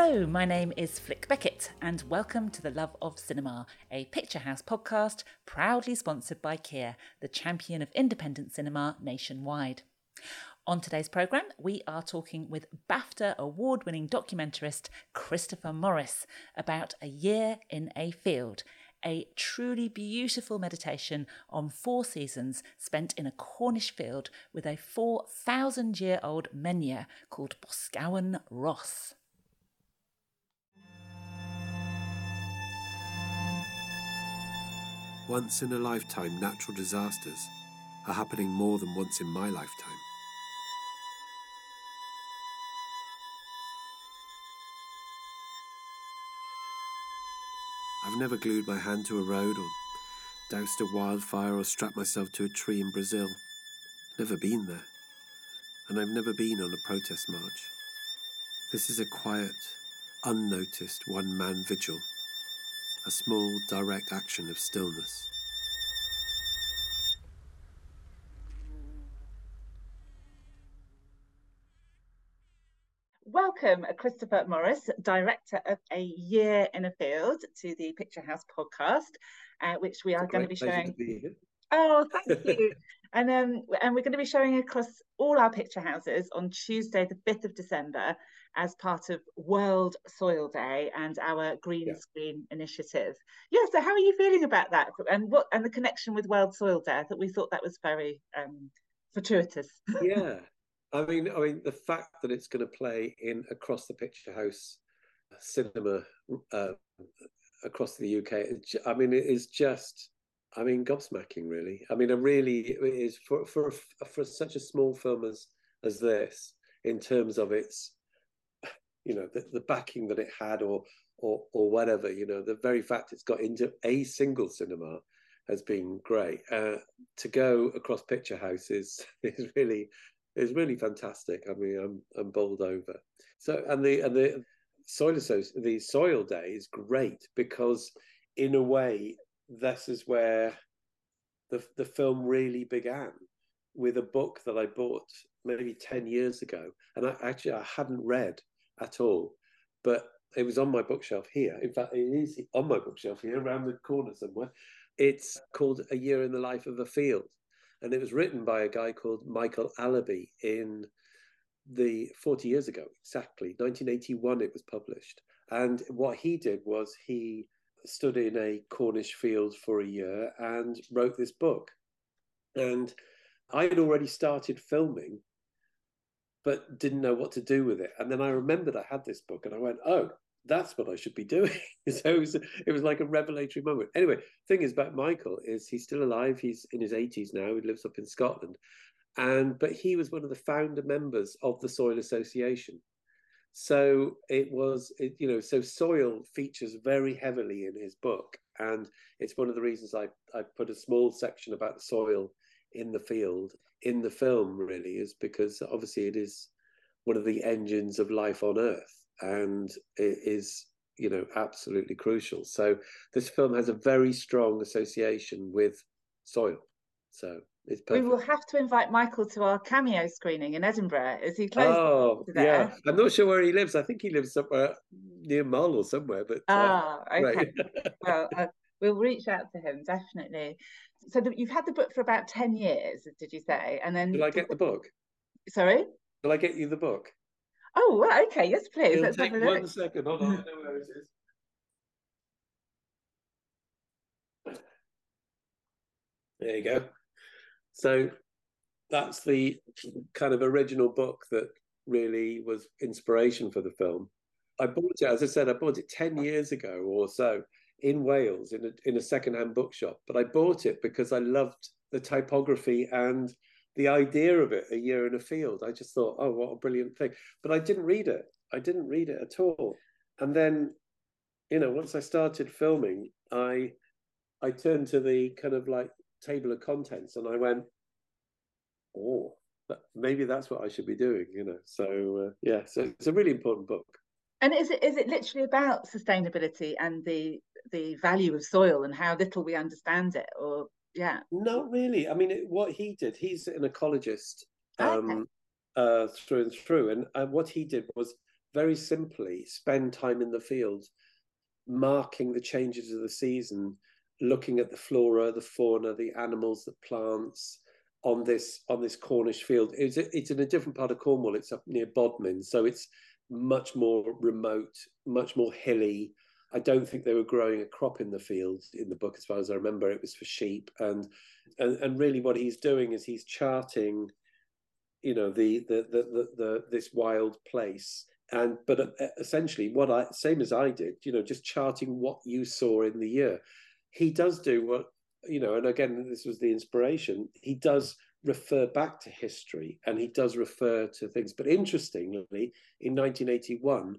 Hello, my name is Flick Beckett, and welcome to The Love of Cinema, a Picturehouse podcast proudly sponsored by Kia, the champion of independent cinema nationwide. On today's programme, we are talking with BAFTA award winning documentarist Christopher Morris about a year in a field, a truly beautiful meditation on four seasons spent in a Cornish field with a 4,000 year old menhir called Boscawen Ross. Once in a lifetime natural disasters are happening more than once in my lifetime. I've never glued my hand to a road or doused a wildfire or strapped myself to a tree in Brazil. Never been there. And I've never been on a protest march. This is a quiet, unnoticed one man vigil, a small, direct action of stillness. Welcome, Christopher Morris, director of A Year in a Field, to the Picturehouse podcast, uh, which we are going to be showing. To oh, thank you. and um, and we're going to be showing across all our picture houses on Tuesday, the fifth of December, as part of World Soil Day and our Green yeah. Screen initiative. Yeah. So, how are you feeling about that, and what and the connection with World Soil Day? I thought we thought that was very um, fortuitous. yeah. I mean, I mean, the fact that it's going to play in across the Picturehouse cinema uh, across the UK, I mean, it is just, I mean, gobsmacking, really. I mean, it really it is for for for such a small film as as this, in terms of its, you know, the, the backing that it had, or or or whatever, you know, the very fact it's got into a single cinema has been great. Uh, to go across picture houses is really is really fantastic. I mean, I'm I'm bowled over. So and the and the soil the soil day is great because in a way this is where the the film really began with a book that I bought maybe 10 years ago and I actually I hadn't read at all. But it was on my bookshelf here. In fact it is on my bookshelf here around the corner somewhere. It's called a year in the life of a field. And it was written by a guy called Michael Allaby in the 40 years ago, exactly. 1981. It was published, and what he did was he stood in a Cornish field for a year and wrote this book. And I had already started filming, but didn't know what to do with it. And then I remembered I had this book, and I went, "Oh, that's what I should be doing. so it was, it was like a revelatory moment. Anyway, thing is about Michael is he's still alive. He's in his 80s now. He lives up in Scotland. And but he was one of the founder members of the Soil Association. So it was, it, you know, so soil features very heavily in his book, and it's one of the reasons I I put a small section about the soil in the field in the film. Really, is because obviously it is one of the engines of life on Earth and it is you know absolutely crucial. So this film has a very strong association with soil. So it's perfect. we will have to invite michael to our cameo screening in edinburgh. Is he close oh yeah. I'm not sure where he lives. I think he lives somewhere near mull or somewhere but uh, oh okay. Right. well uh, we'll reach out to him definitely so the, you've had the book for about 10 years did you say and then will i get the book sorry will i get you the book Oh, well, okay. Yes, please. It'll Let's take have a look. one second. Hold on. I know where it is. There you go. So that's the kind of original book that really was inspiration for the film. I bought it, as I said, I bought it 10 years ago or so in Wales in a, in a secondhand bookshop. But I bought it because I loved the typography and the idea of it a year in a field. I just thought oh what a brilliant thing. But i didn't read it. I didn't read it at all. And then you know once i started filming i i turned to the kind of like table of contents and i went oh maybe that's what i should be doing you know. So uh, yeah so it's a really important book. And is it is it literally about sustainability and the the value of soil and how little we understand it or yeah. Not really. I mean, it, what he did, he's an ecologist um, okay. uh, through and through. And uh, what he did was very simply spend time in the field, marking the changes of the season, looking at the flora, the fauna, the animals, the plants on this on this Cornish field. It's it's in a different part of Cornwall. It's up near Bodmin, so it's much more remote, much more hilly. I don't think they were growing a crop in the field in the book, as far as I remember. It was for sheep, and and, and really what he's doing is he's charting, you know, the the the the, the this wild place. And but uh, essentially what i same as i did you know just charting what you saw in the year. He does do what you know and again this was the inspiration. He does refer back to history and he does refer to things. But interestingly in 1981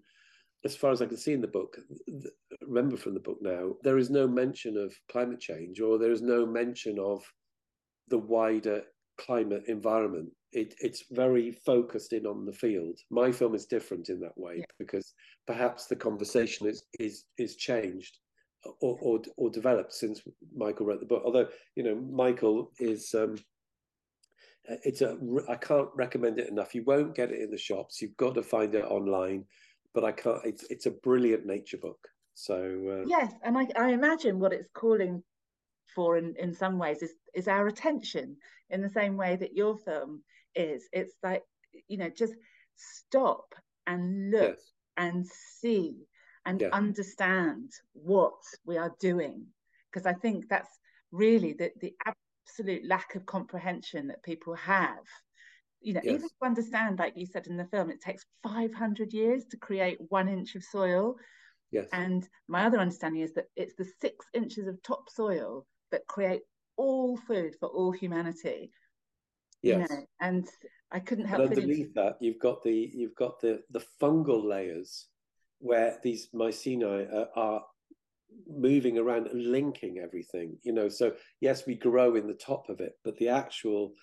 as far as i can see in the book remember from the book now there is no mention of climate change or there is no mention of the wider climate environment it, it's very focused in on the field. My film is different in that way yeah. because perhaps the conversation is is is changed or, or or developed since Michael wrote the book. Although you know Michael is um, it's a I can't recommend it enough. You won't get it in the shops. You've got to find it online. But I can't. It's it's a brilliant nature book. So uh, yes, and I, I imagine what it's calling for in, in some ways is is our attention in the same way that your film is. It's like, you know, just stop and look yes. and see and yeah. understand what we are doing. Because I think that's really the, the absolute lack of comprehension that people have. You know, yes. even to understand, like you said in the film, it takes 500 years to create one inch of soil. Yes. And my other understanding is that it's the six inches of topsoil that create all food for all humanity. Yes. You know, and I couldn't help. And underneath that, you've got the you've got the the fungal layers where these mycelia are, are moving around and linking everything. You know, so yes, we grow in the top of it, but the actual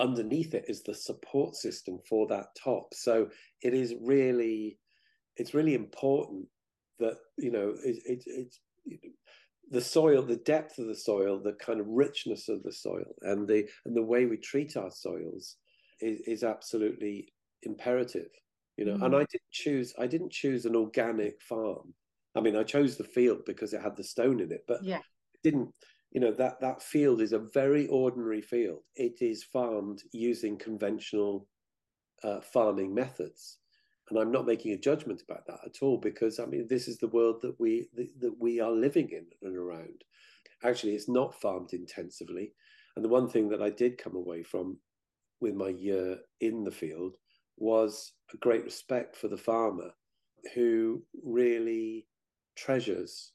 underneath it is the support system for that top. So it is really, it's really important that you know it, it, it's the soil, the depth of the soil, the kind of richness of the soil, and the and the way we treat our soils is, is absolutely imperative. You know, mm. and I didn't choose I didn't choose an organic farm. I mean, I chose the field because it had the stone in it, but yeah, didn't you know that that field is a very ordinary field. It is farmed using conventional uh, farming methods and I'm not making a judgment about that at all because I mean this is the world that we that we are living in and around. Actually, it's not farmed intensively, and the one thing that I did come away from with my year in the field was a great respect for the farmer who really treasures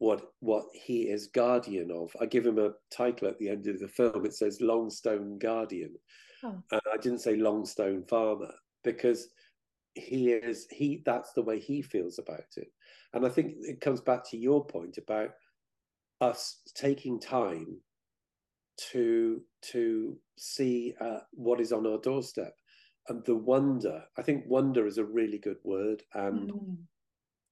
what what he is guardian of. I give him a title at the end of the film. It says Longstone Guardian, oh. and I didn't say Longstone Farmer because he is he that's the way he feels about it and i think it comes back to your point about us taking time to to see uh, what is on our doorstep and the wonder i think wonder is a really good word and mm.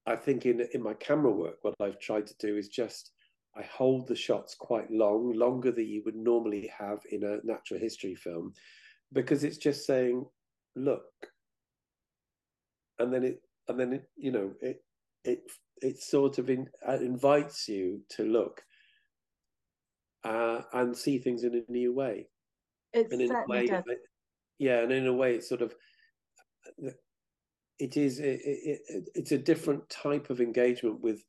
I think in in my camera work what i've tried to do is just i hold the shots quite long longer than you would normally have in a natural history film because it's just saying look and then it and then it you know it it it sort of in, uh, invites you to look uh, and see things in a new way. It and in a way, does. yeah, and in a way, it's sort of it is it, it, it's a different type of engagement with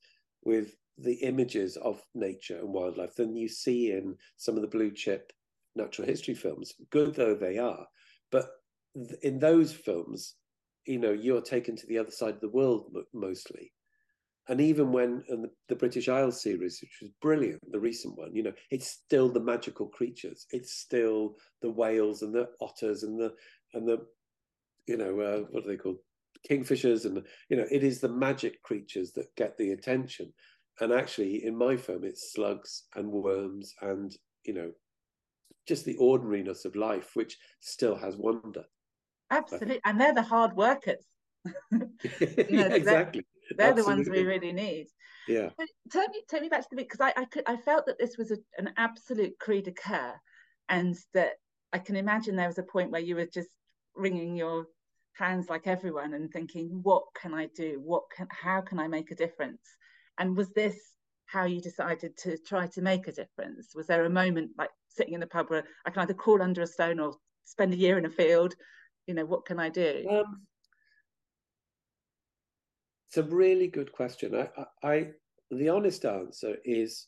with the images of nature and wildlife than you see in some of the blue chip natural history films. Good though they are, but in those films, you know you're taken to the other side of the world mostly. And even when and the, the, british isles series which was brilliant the recent one you know it's still the magical creatures. It's still the whales and the otters and the and the you know uh, what are they called kingfishers and you know it is the magic creatures that get the attention and actually in my film it's slugs and worms and you know just the ordinariness of life which still has wonder Absolutely. And they're the hard workers. you know, yeah, exactly. They're, they're the ones we really need. Yeah. take me, take me back to the bit because I, I, could, I felt that this was a, an absolute cri de coeur and that I can imagine there was a point where you were just wringing your hands like everyone and thinking, what can I do? What can how can I make a difference? And was this how you decided to try to make a difference? Was there a moment like sitting in the pub where I can either crawl under a stone or spend a year in a field? You know, what can I do? Um, it's a really good question. I, I, I, the honest answer is,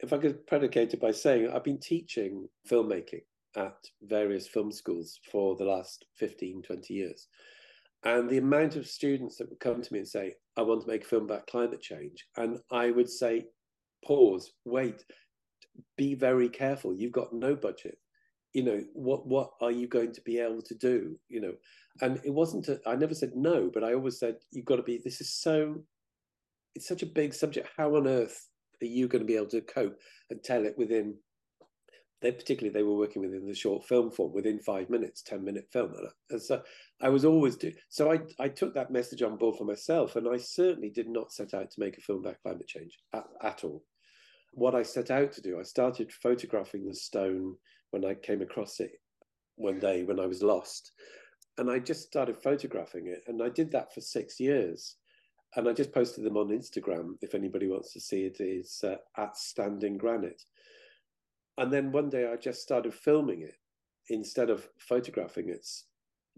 if I could predicate it by saying, I've been teaching filmmaking at various film schools for the last 15, 20 years. And the amount of students that would come to me and say, I want to make a film about climate change. And I would say, pause, wait, be very careful. You've got no budget. You know, what what are you going to be able to do? You know, and it wasn't a, I never said no, but I always said, you've got to be, this is so, it's such a big subject. How on earth are you going to be able to cope and tell it within they particularly they were working within the short film form within five minutes, 10 minute film. And so I was always doing so I, I took that message on board for myself and I certainly did not set out to make a film about climate change at, at all. What I set out to do, I started photographing the stone when I came across it one day when I was lost. And I just started photographing it. And I did that for six years. And I just posted them on Instagram. If anybody wants to see it, is uh, at Standing Granite and then one day I just started filming it instead of photographing it,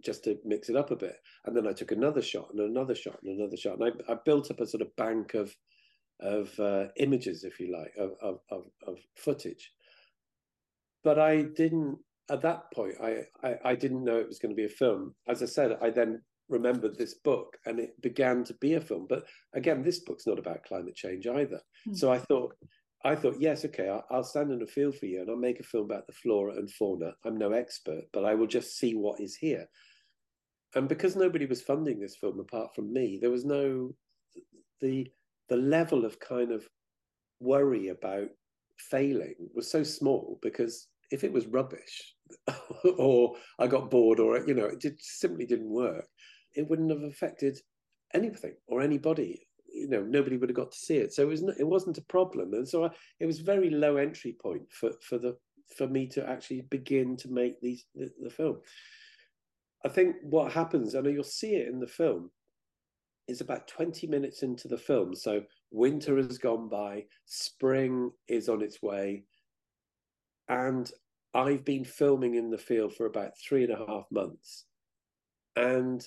just to mix it up a bit. And then I took another shot and another shot and another shot, and I, I built up a sort of bank of of uh, images, if you like, of, of, of of footage. But I didn't at that point. I, I I didn't know it was going to be a film. As I said, I then remembered this book and it began to be a film. But again, this book's not about climate change either. Mm. So I thought I thought, yes, okay, I'll, stand in a field for you and I'll make a film about the flora and fauna. I'm no expert, but I will just see what is here. And because nobody was funding this film apart from me, there was no the the level of kind of worry about failing was so small because if it was rubbish or I got bored or you know it just simply didn't work, it wouldn't have affected anything or anybody you know nobody would have got to see it. So it was not, it wasn't a problem. And so I, it was very low entry point for for the for me to actually begin to make these the, the film. I think what happens and you'll see it in the film is about 20 minutes into the film. So winter has gone by spring is on its way and i've been filming in the field for about three and a half months. And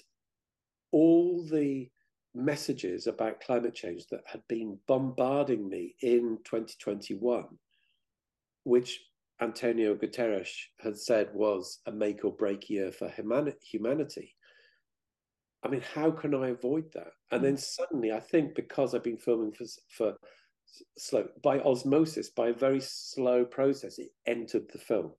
all the messages about climate change that had been bombarding me in 2021, which Antonio Guterres had said was a make or break year for humanity. I mean, how can I avoid that? And then hmm. suddenly, I think because I've been filming for, for slow, by osmosis, by a very slow process, it entered the film.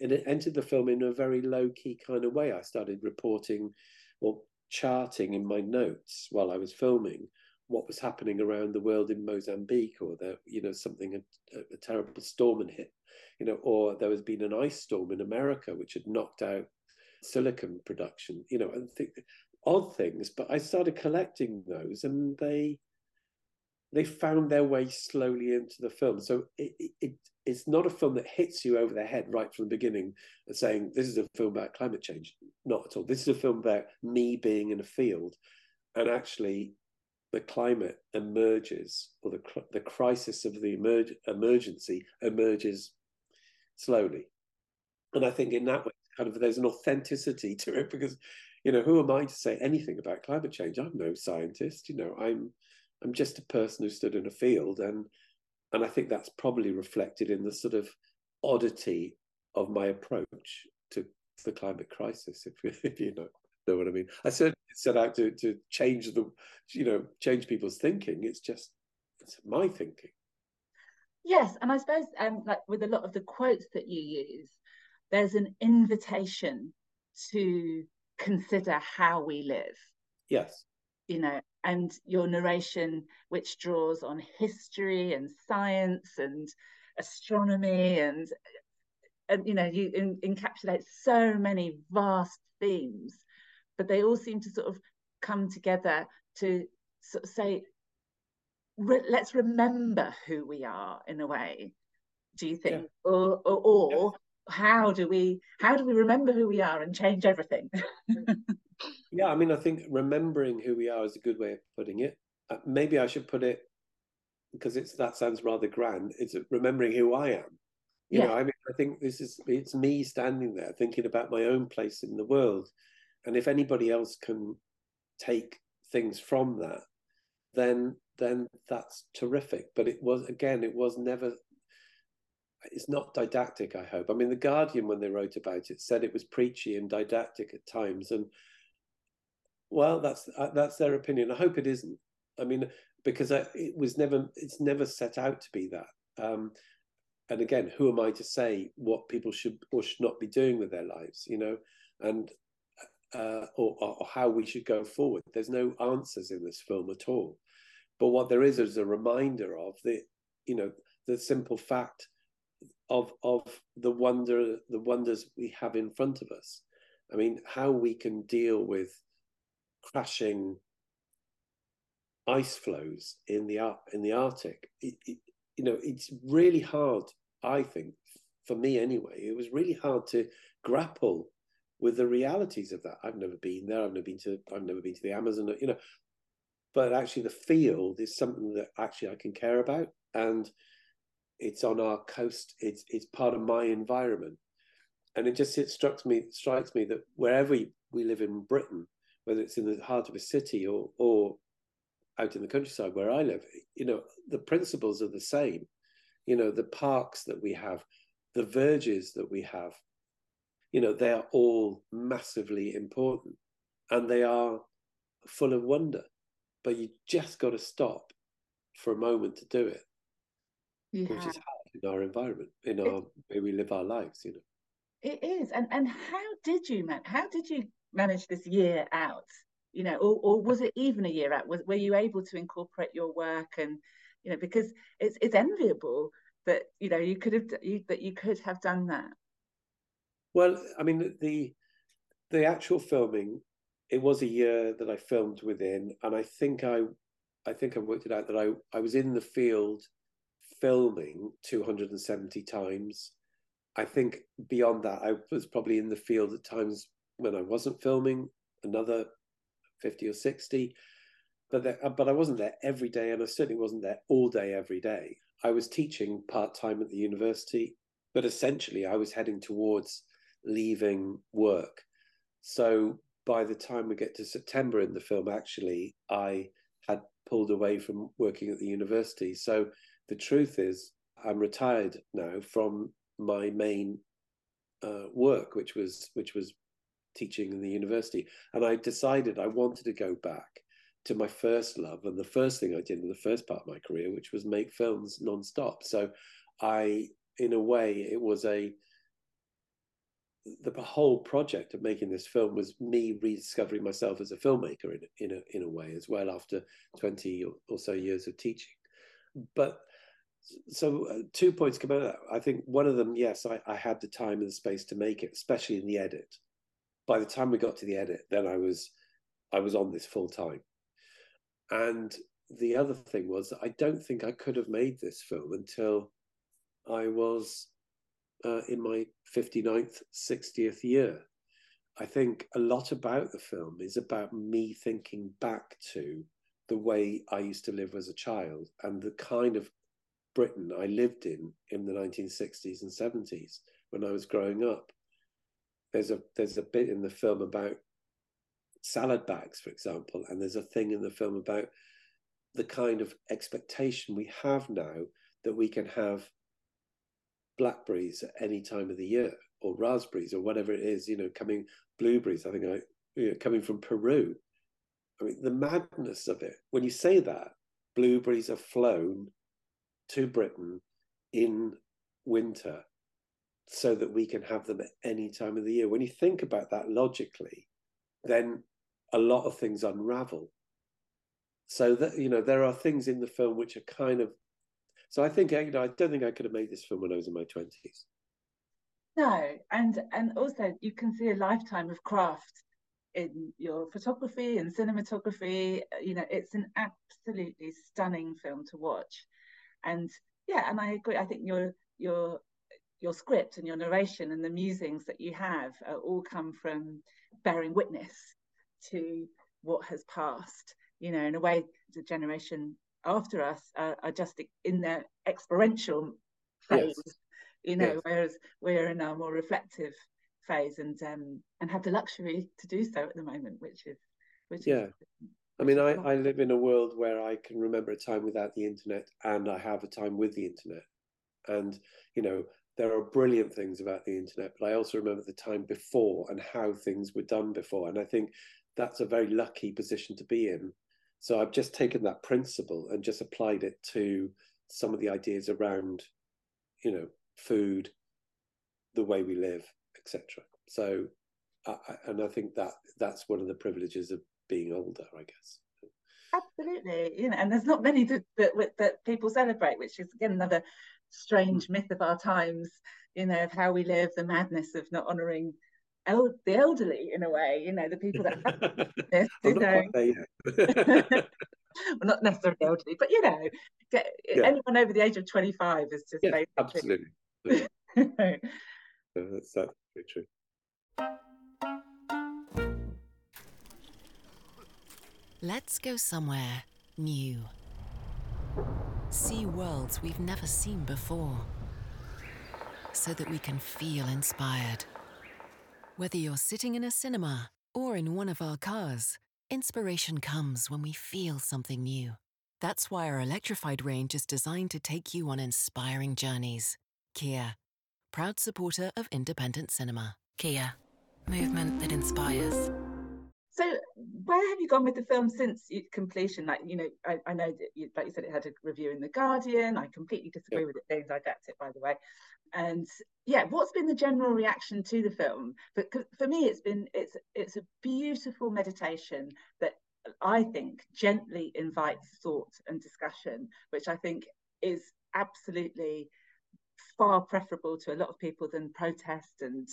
And it entered the film in a very low key kind of way. I started reporting, well, charting in my notes while I was filming what was happening around the world in Mozambique, or that you know something a, a terrible storm had hit, you know, or there has been an ice storm in America which had knocked out silicon production, you know, and th- odd things. But I started collecting those, and they they found their way slowly into the film. So it, it, it's not a film that hits you over the head right from the beginning and saying this is a film about climate change. Not at all. This is a film about me being in a field, and actually, the climate emerges, or the the crisis of the emerg- emergency emerges slowly. And I think in that way, kind of there's an authenticity to it because, you know, who am I to say anything about climate change? I'm no scientist. You know, I'm I'm just a person who stood in a field, and and I think that's probably reflected in the sort of oddity of my approach to the climate crisis. If, if you know know what I mean, I certainly set out to to change the you know change people's thinking. It's just it's my thinking. Yes, and I suppose um, like with a lot of the quotes that you use, there's an invitation to consider how we live. Yes. You know, and your narration, which draws on history and science and astronomy and and you know you in, encapsulate so many vast themes but they all seem to sort of come together to sort of say re- let's remember who we are in a way do you think? Yeah. or or, or how do we how do we remember who we are and change everything yeah i mean i think remembering who we are is a good way of putting it. Uh, maybe i should put it because it's that sounds rather grand it's remembering who i am. You yeah. know i mean i think this is it's me standing there thinking about my own place in the world and if anybody else can take things from that then then that's terrific. But it was again it was never it's not didactic i hope. I mean the guardian when they wrote about it said it was preachy and didactic at times and well that's uh, that's their opinion. I hope it isn't. I mean because I, it was never it's never set out to be that. Um, and again who am i to say what people should or should not be doing with their lives you know? And uh, or, or how we should go forward. There's no answers in this film at all. But what there is is a reminder of the you know the simple fact of of the wonder the wonders we have in front of us. I mean how we can deal with crashing ice flows in the in the arctic. It, it, you know it's really hard i think for me anyway it was really hard to grapple with the realities of that. I've never been there i've never been to i've never been to the amazon you know but actually the field is something that actually i can care about and it's on our coast it's it's part of my environment. And it just it strikes me strikes me that wherever we live in britain whether it's in the heart of a city or or out in the countryside where i live you know the principles are the same you know the parks that we have the verges that we have you know they are all massively important and they are full of wonder but you just got to stop for a moment to do it yeah. which is hard in our environment, in our way we live our lives, you know. It is. And and how did you man how did you manage this year out? You know, or, or was it even a year out? Was were you able to incorporate your work and you know, because it's it's enviable that, you know, you could have you, that you could have done that. Well, I mean the the actual filming, it was a year that I filmed within, and I think I I think I worked it out that I, I was in the field filming 270 times. I think beyond that, I was probably in the field at times when I wasn't filming, another 50 or 60. But, there, uh, but I wasn't there every day, and I certainly wasn't there all day, every day. I was teaching part time at the university, but essentially I was heading towards leaving work. So by the time we get to September in the film, actually, I had pulled away from working at the university. So the truth is, I'm retired now from my main uh, work, which was which was teaching in the university, and I decided I wanted to go back to my first love and the first thing I did in the first part of my career, which was make films nonstop. So, I, in a way, it was a the whole project of making this film was me rediscovering myself as a filmmaker in, in a in a way as well after 20 or so years of teaching but so uh, two points come out of that. I think one of them, yes, I, I had the time and the space to make it, especially in the edit. By the time we got to the edit, then I was I was on this full time. And the other thing was I don't think I could have made this film until I was uh, in my 59th, 60th year. I think a lot about the film is about me thinking back to the way I used to live as a child and the kind of Britain I lived in in the 1960s and 70s when I was growing up. There's a there's a bit in the film about salad bags, for example, and there's a thing in the film about the kind of expectation we have now that we can have blackberries at any time of the year or raspberries or whatever it is, you know, coming blueberries. I think I you know, coming from Peru. I mean, the madness of it. When you say that, blueberries are flown to Britain in winter so that we can have them at any time of the year. When you think about that logically, then a lot of things unravel. So that you know, there are things in the film which are kind of. So I think you know, I don't think I could have made this film when I was in my twenties. No, and and also you can see a lifetime of craft in your photography and cinematography. You know, it's an absolutely stunning film to watch and yeah and i agree i think your your your script and your narration and the musings that you have all come from bearing witness to what has passed. You know, in a way, the generation after us are, are just in their experiential phase. Yes. You know, yes. whereas we're in our more reflective phase and um, and have the luxury to do so at the moment, which is which yeah. Is, I mean, I, I live in a world where I can remember a time without the internet and I have a time with the internet. And, you know, there are brilliant things about the internet, but I also remember the time before and how things were done before. And I think that's a very lucky position to be in. So I've just taken that principle and just applied it to some of the ideas around, you know, food, the way we live, etc. So, I, and I think that that's one of the privileges of being older, I guess. Absolutely, you know, and there's not many that that, that people celebrate, which is again another strange mm. myth of our times. You know, of how we live, the madness of not honouring el- the elderly in a way. You know, the people that have this, you know. well, not necessarily elderly, but you know, get, yeah. anyone over the age of 25 is just yeah, absolutely. that's that's true. Let's go somewhere new. See worlds we've never seen before. So that we can feel inspired. Whether you're sitting in a cinema or in one of our cars, inspiration comes when we feel something new. That's why our electrified range is designed to take you on inspiring journeys. Kia, proud supporter of independent cinema. Kia, movement that inspires. So, where have you gone with the film since completion? Like, you know, I, I know that, you, like you said, it had a review in the Guardian. I completely disagree yeah. with it. James, I adapt it, by the way. And yeah, what's been the general reaction to the film? But for me, it's been it's it's a beautiful meditation that I think gently invites thought and discussion, which I think is absolutely far preferable to a lot of people than protest and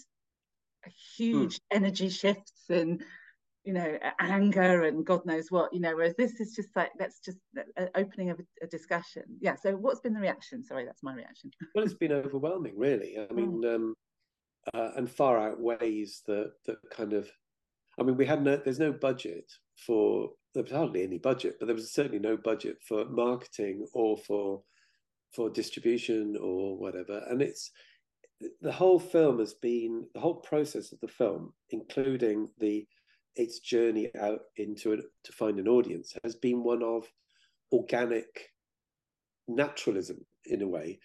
huge mm. energy shifts and you know anger and god knows what you know whereas this is just like let's just opening of a, a, discussion. Yeah so what's been the reaction? Sorry that's my reaction. Well it's been overwhelming really. I mean mm. um uh, and far outweighs the the kind of i mean we had no there's no budget for there was hardly any budget but there was certainly no budget for marketing or for for distribution or whatever. And it's the whole film has been the whole process of the film including the its journey out into it to find an audience has been one of organic naturalism in a way.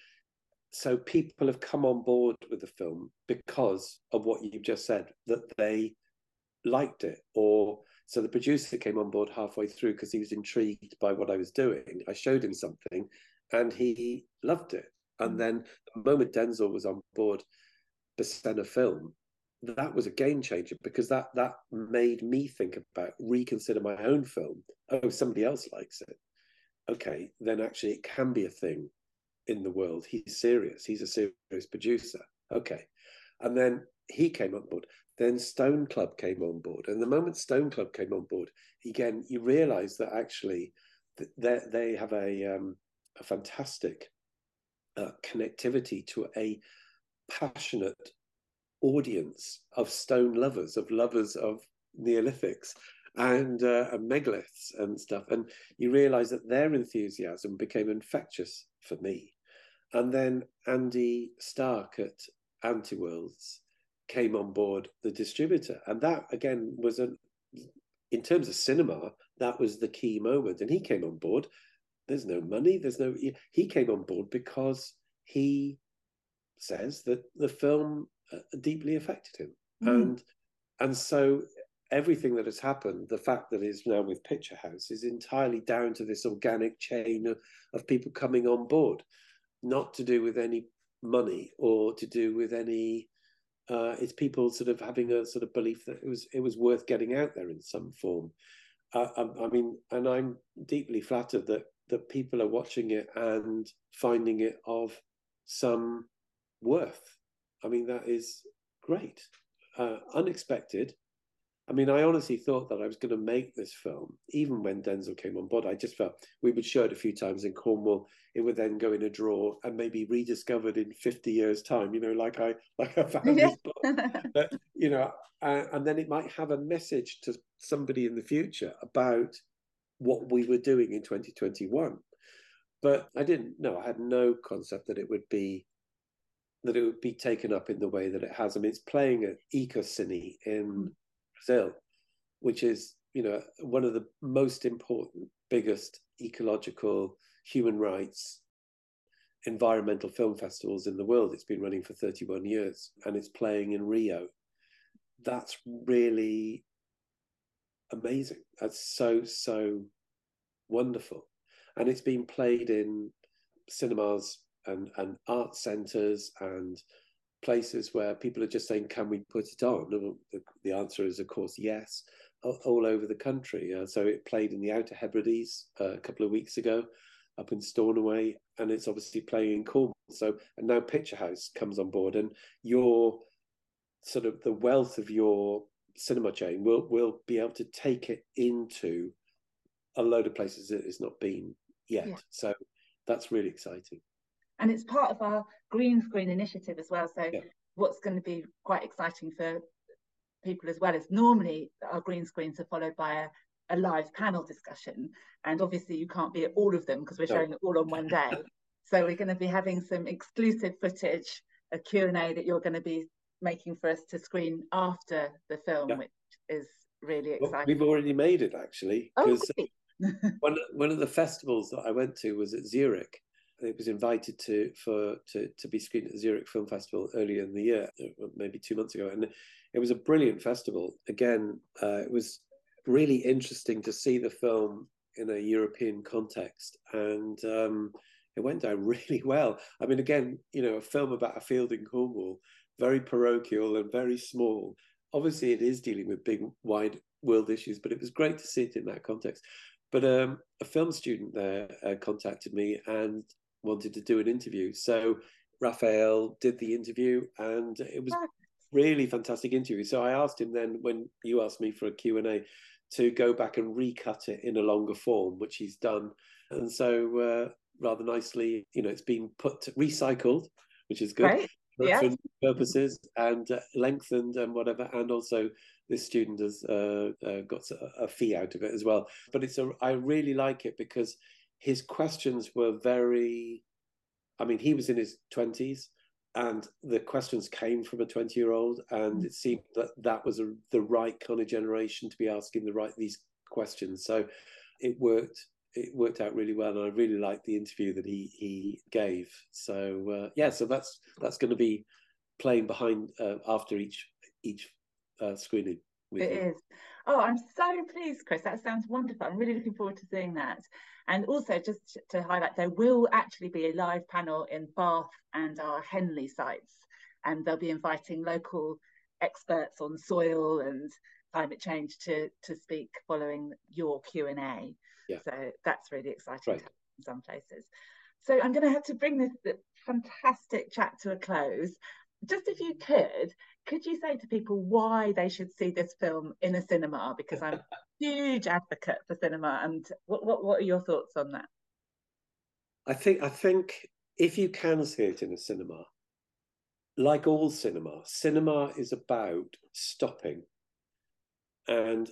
So people have come on board with the film because of what you've just said, that they liked it. Or so the producer came on board halfway through because he was intrigued by what I was doing. I showed him something and he loved it. And mm. then the moment Denzel was on board the Senna film, that was a game changer because that that made me think about reconsider my own film. Oh, somebody else likes it. Okay, then actually it can be a thing in the world. He's serious. He's a serious producer. Okay, and then he came on board. Then Stone Club came on board, and the moment Stone Club came on board, again you realise that actually they they have a um, a fantastic uh, connectivity to a passionate audience of stone lovers, of lovers of Neolithics and, uh, and megaliths and stuff. And you realize that their enthusiasm became infectious for me. And then Andy Starke at Antiworlds came on board the distributor. And that again was a in terms of cinema, that was the key moment. And he came on board. There's no money, there's no he came on board because he says that the film uh, deeply affected him. Mm. And and so everything that has happened, the fact that it's now with Picturehouse, is entirely down to this organic chain of, of people coming on board, not to do with any money or to do with any. Uh, it's people sort of having a sort of belief that it was it was worth getting out there in some form. Uh, I, I mean, and I'm deeply flattered that that people are watching it and finding it of some worth I mean, that is great, uh, unexpected, I mean, I honestly thought that I was going to make this film, even when Denzel came on board. I just felt we would show it a few times in Cornwall. It would then go in a drawer and maybe rediscovered in 50 years' time, you know, like I like I found this book. but, you know, uh, and then it might have a message to somebody in the future about what we were doing in 2021. But I didn't know, I had no concept that it would be that it would be taken up in the way that it has. I mean, it's playing at Ecocine in mm. Brazil, which is, you know, one of the most important, biggest ecological human rights environmental film festivals in the world. It's been running for 31 years and it's playing in Rio. That's really amazing. That's so, so wonderful. And it's been played in cinemas and, and art centres and places where people are just saying, "Can we put it on?" The, the answer is, of course, yes, all over the country. Uh, so it played in the Outer Hebrides uh, a couple of weeks ago, up in Stornoway, and it's obviously playing in Cornwall. So and now Picturehouse comes on board, and your sort of the wealth of your cinema chain will will be able to take it into a load of places that it's not been yet. Yeah. So that's really exciting and it's part of our green screen initiative as well. So yeah. what's going to be quite exciting for people as well is normally our green screens are followed by a, a live panel discussion, and obviously you can't be at all of them because we're showing it all on one day. so we're going to be having some exclusive footage, a Q&A that you're going to be making for us to screen after the film, yeah. which is really exciting. Well, we've already made it actually because oh, uh, one one of the festivals that I went to was at Zurich, it was invited to for to to be screened at the Zurich Film Festival earlier in the year, uh, maybe two months ago, and it was a brilliant festival. Again, uh, it was really interesting to see the film in a European context, and um, it went down really well. I mean, again, you know, a film about a field in Cornwall, very parochial and very small. Obviously, it is dealing with big, wide world issues, but it was great to see it in that context. But um, a film student there uh, contacted me and wanted to do an interview. So Raphael did the interview, and it was really fantastic interview. So I asked him then when you asked me for a Q and A to go back and recut it in a longer form, which he's done. And so uh, rather nicely, you know, it's been put recycled, which is good. Right. Yeah. For purposes and uh, lengthened and whatever, and also this student has uh, uh got a, a fee out of it as well. But it's a I really like it because his questions were very i mean he was in his 20s and the questions came from a 20 year old and mm. it seemed that that was a, the right kind of generation to be asking the right these questions. So it worked it worked out really well and i really liked the interview that he he gave. So uh, yeah so that's that's going to be playing behind uh, after each each uh, screening it is oh i'm so pleased chris that sounds wonderful i'm really looking forward to seeing that and also, just to highlight, there will actually be a live panel in Bath and our Henley sites, and they'll be inviting local experts on soil and climate change to to speak following your Q and A. Yeah. So that's really exciting right. in some places. So I'm going to have to bring this fantastic chat to a close. Just if you could, could you say to people why they should see this film in a cinema? Because I'm a huge advocate for cinema. And what, what, what are your thoughts on that? I think I think if you can see it in a cinema, like all cinema, cinema is about stopping and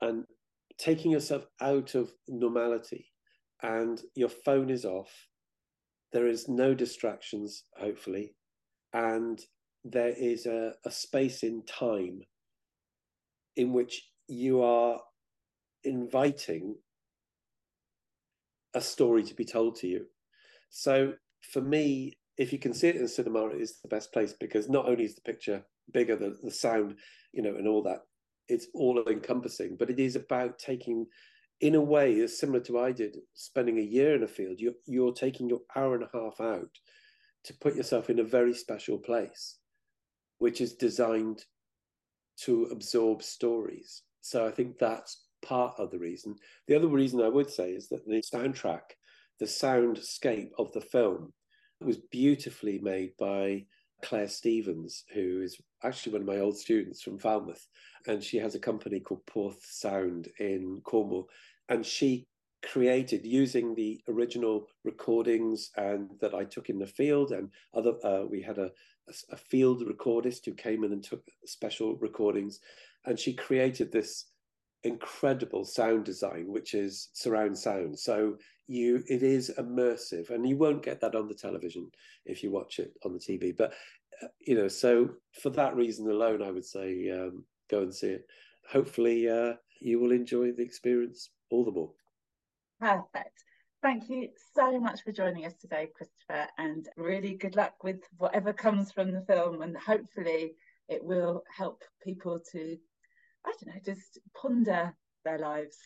and taking yourself out of normality and your phone is off there is no distractions hopefully and there is a, a space in time in which you are inviting a story to be told to you. So for me, if you can see it in cinema, it is the best place because not only is the picture bigger, the, the sound, you know, and all that, it's all encompassing, but it is about taking, in a way, as similar to I did, spending a year in a field, you're, you're taking your hour and a half out to put yourself in a very special place, which is designed to absorb stories. So I think that's part of the reason. The other reason I would say is that the soundtrack, the soundscape of the film, was beautifully made by Claire Stevens, who is actually one of my old students from Falmouth, and she has a company called Porth Sound in Cornwall, and she created using the original recordings and that I took in the field and other uh, we had a, a field recordist who came in and took special recordings and she created this incredible sound design which is surround sound. So you it is immersive and you won't get that on the television if you watch it on the tv but uh, you know so for that reason alone i would say um, go and see it. Hopefully uh, you will enjoy the experience all the more Perfect. Thank you so much for joining us today, Christopher, and really good luck with whatever comes from the film. And hopefully, it will help people to, I don't know, just ponder their lives.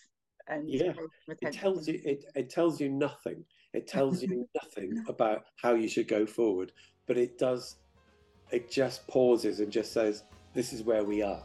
And yeah, it tells you it, it tells you nothing. It tells you nothing about how you should go forward, but it does. It just pauses and just says, "This is where we are."